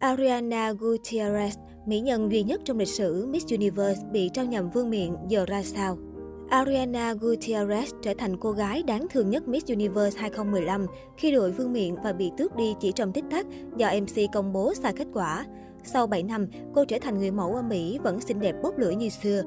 Ariana Gutierrez, mỹ nhân duy nhất trong lịch sử Miss Universe bị trao nhầm vương miện giờ ra sao? Ariana Gutierrez trở thành cô gái đáng thương nhất Miss Universe 2015 khi đội vương miện và bị tước đi chỉ trong tích tắc do MC công bố sai kết quả. Sau 7 năm, cô trở thành người mẫu ở Mỹ vẫn xinh đẹp bốc lửa như xưa.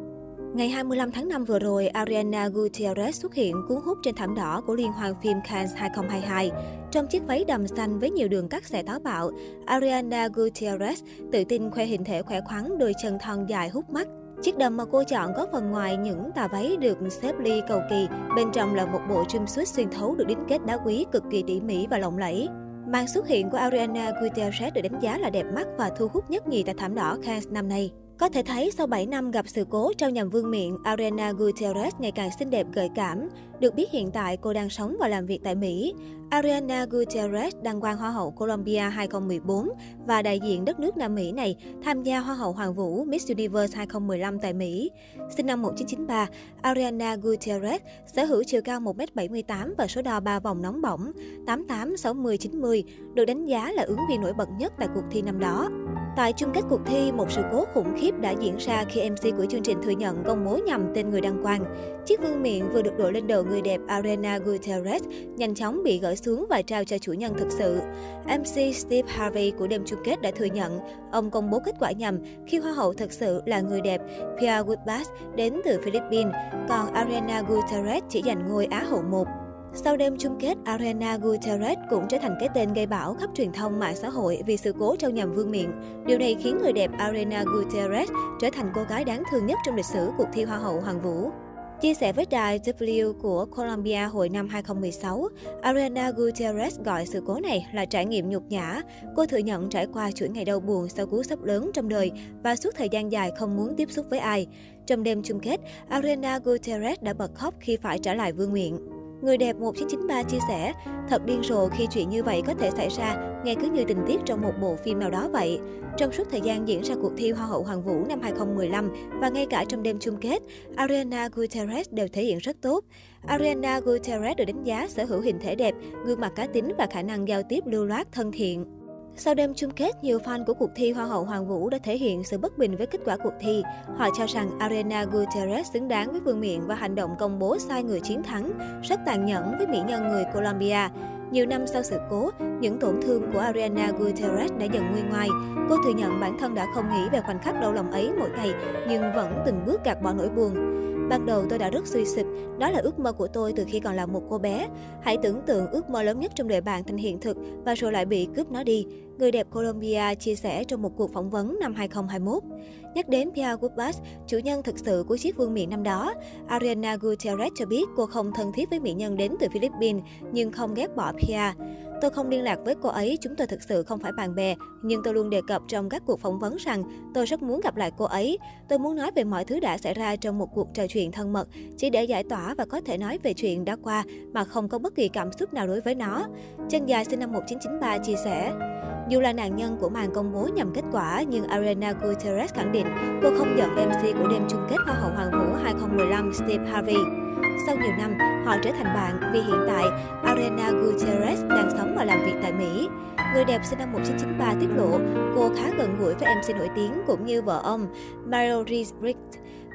Ngày 25 tháng 5 vừa rồi, Ariana Gutierrez xuất hiện cuốn hút trên thảm đỏ của Liên hoan phim Cannes 2022. Trong chiếc váy đầm xanh với nhiều đường cắt xẻ táo bạo, Ariana Gutierrez tự tin khoe hình thể khỏe khoắn, đôi chân thon dài hút mắt. Chiếc đầm mà cô chọn có phần ngoài những tà váy được xếp ly cầu kỳ, bên trong là một bộ jumpsuit xuyên thấu được đính kết đá quý cực kỳ tỉ mỉ và lộng lẫy. Màn xuất hiện của Ariana Gutierrez được đánh giá là đẹp mắt và thu hút nhất nhì tại thảm đỏ Cannes năm nay. Có thể thấy sau 7 năm gặp sự cố trao nhầm vương miện, Ariana Gutierrez ngày càng xinh đẹp gợi cảm. Được biết hiện tại cô đang sống và làm việc tại Mỹ. Ariana Gutierrez đăng quang Hoa hậu Colombia 2014 và đại diện đất nước Nam Mỹ này tham gia Hoa hậu Hoàng vũ Miss Universe 2015 tại Mỹ. Sinh năm 1993, Ariana Gutierrez sở hữu chiều cao 1m78 và số đo 3 vòng nóng bỏng 88, 60, 90, được đánh giá là ứng viên nổi bật nhất tại cuộc thi năm đó. Tại chung kết cuộc thi, một sự cố khủng khiếp đã diễn ra khi MC của chương trình thừa nhận công bố nhầm tên người đăng quang. Chiếc vương miện vừa được đội lên đầu người đẹp Arena Gutierrez nhanh chóng bị gỡ xuống và trao cho chủ nhân thực sự. MC Steve Harvey của đêm chung kết đã thừa nhận ông công bố kết quả nhầm khi hoa hậu thực sự là người đẹp Pia Woodbass đến từ Philippines, còn Arena Gutierrez chỉ giành ngôi Á hậu 1. Sau đêm chung kết, Arena Gutierrez cũng trở thành cái tên gây bão khắp truyền thông mạng xã hội vì sự cố trao nhầm vương miện. Điều này khiến người đẹp Arena Gutierrez trở thành cô gái đáng thương nhất trong lịch sử cuộc thi Hoa hậu Hoàng vũ. Chia sẻ với đài W của Colombia hồi năm 2016, Ariana Gutierrez gọi sự cố này là trải nghiệm nhục nhã. Cô thừa nhận trải qua chuỗi ngày đau buồn sau cú sốc lớn trong đời và suốt thời gian dài không muốn tiếp xúc với ai. Trong đêm chung kết, Ariana Gutierrez đã bật khóc khi phải trả lại vương miện. Người đẹp 1993 chia sẻ, thật điên rồ khi chuyện như vậy có thể xảy ra, nghe cứ như tình tiết trong một bộ phim nào đó vậy. Trong suốt thời gian diễn ra cuộc thi Hoa hậu Hoàng vũ năm 2015 và ngay cả trong đêm chung kết, Ariana Gutierrez đều thể hiện rất tốt. Ariana Gutierrez được đánh giá sở hữu hình thể đẹp, gương mặt cá tính và khả năng giao tiếp lưu loát thân thiện. Sau đêm chung kết, nhiều fan của cuộc thi Hoa hậu Hoàng vũ đã thể hiện sự bất bình với kết quả cuộc thi. Họ cho rằng Arena Gutierrez xứng đáng với vương miện và hành động công bố sai người chiến thắng, rất tàn nhẫn với mỹ nhân người Colombia. Nhiều năm sau sự cố, những tổn thương của Ariana Gutierrez đã dần nguôi ngoai. Cô thừa nhận bản thân đã không nghĩ về khoảnh khắc đau lòng ấy mỗi ngày, nhưng vẫn từng bước gạt bỏ nỗi buồn. Ban đầu tôi đã rất suy sụp, đó là ước mơ của tôi từ khi còn là một cô bé. Hãy tưởng tượng ước mơ lớn nhất trong đời bạn thành hiện thực và rồi lại bị cướp nó đi. Người đẹp Colombia chia sẻ trong một cuộc phỏng vấn năm 2021. Nhắc đến Pia Woodbass, chủ nhân thực sự của chiếc vương miện năm đó, Ariana Gutierrez cho biết cô không thân thiết với mỹ nhân đến từ Philippines nhưng không ghét bỏ Pia. Tôi không liên lạc với cô ấy, chúng tôi thực sự không phải bạn bè, nhưng tôi luôn đề cập trong các cuộc phỏng vấn rằng tôi rất muốn gặp lại cô ấy. Tôi muốn nói về mọi thứ đã xảy ra trong một cuộc trò chuyện thân mật, chỉ để giải tỏa và có thể nói về chuyện đã qua mà không có bất kỳ cảm xúc nào đối với nó. Chân dài sinh năm 1993 chia sẻ. Dù là nạn nhân của màn công bố nhầm kết quả, nhưng Ariana Gutierrez khẳng định cô không giận MC của đêm chung kết Hoa hậu Hoàng vũ 2015 Steve Harvey. Sau nhiều năm, họ trở thành bạn vì hiện tại Ariana Gutierrez đang sống và làm việc tại Mỹ. Người đẹp sinh năm 1993 tiết lộ cô khá gần gũi với MC nổi tiếng cũng như vợ ông Mario Rick.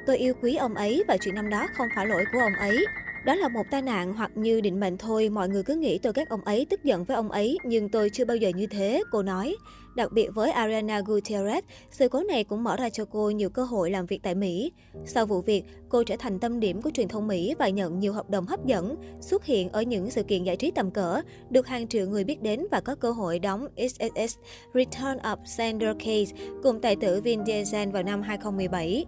Tôi yêu quý ông ấy và chuyện năm đó không phải lỗi của ông ấy. Đó là một tai nạn hoặc như định mệnh thôi, mọi người cứ nghĩ tôi ghét ông ấy, tức giận với ông ấy, nhưng tôi chưa bao giờ như thế, cô nói. Đặc biệt với Ariana Gutierrez, sự cố này cũng mở ra cho cô nhiều cơ hội làm việc tại Mỹ. Sau vụ việc, cô trở thành tâm điểm của truyền thông Mỹ và nhận nhiều hợp đồng hấp dẫn, xuất hiện ở những sự kiện giải trí tầm cỡ, được hàng triệu người biết đến và có cơ hội đóng XXX Return of Sandra Case cùng tài tử Vin Diesel vào năm 2017.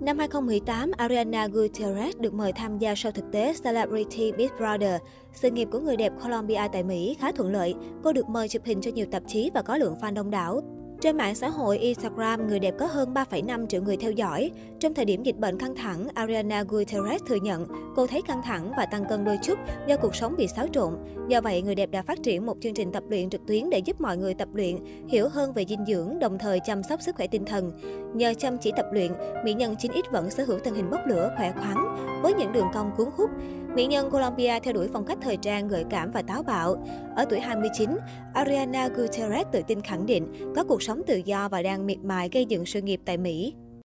Năm 2018, Ariana Gutierrez được mời tham gia show thực tế Celebrity Big Brother. Sự nghiệp của người đẹp Colombia tại Mỹ khá thuận lợi. Cô được mời chụp hình cho nhiều tạp chí và có lượng fan đông đảo. Trên mạng xã hội Instagram, người đẹp có hơn 3,5 triệu người theo dõi. Trong thời điểm dịch bệnh căng thẳng, Ariana Gutierrez thừa nhận cô thấy căng thẳng và tăng cân đôi chút do cuộc sống bị xáo trộn. Do vậy, người đẹp đã phát triển một chương trình tập luyện trực tuyến để giúp mọi người tập luyện, hiểu hơn về dinh dưỡng, đồng thời chăm sóc sức khỏe tinh thần. Nhờ chăm chỉ tập luyện, mỹ nhân 9X vẫn sở hữu thân hình bốc lửa, khỏe khoắn, với những đường cong cuốn hút. Mỹ nhân Colombia theo đuổi phong cách thời trang gợi cảm và táo bạo. Ở tuổi 29, Ariana Gutierrez tự tin khẳng định có cuộc sống tự do và đang miệt mài gây dựng sự nghiệp tại Mỹ.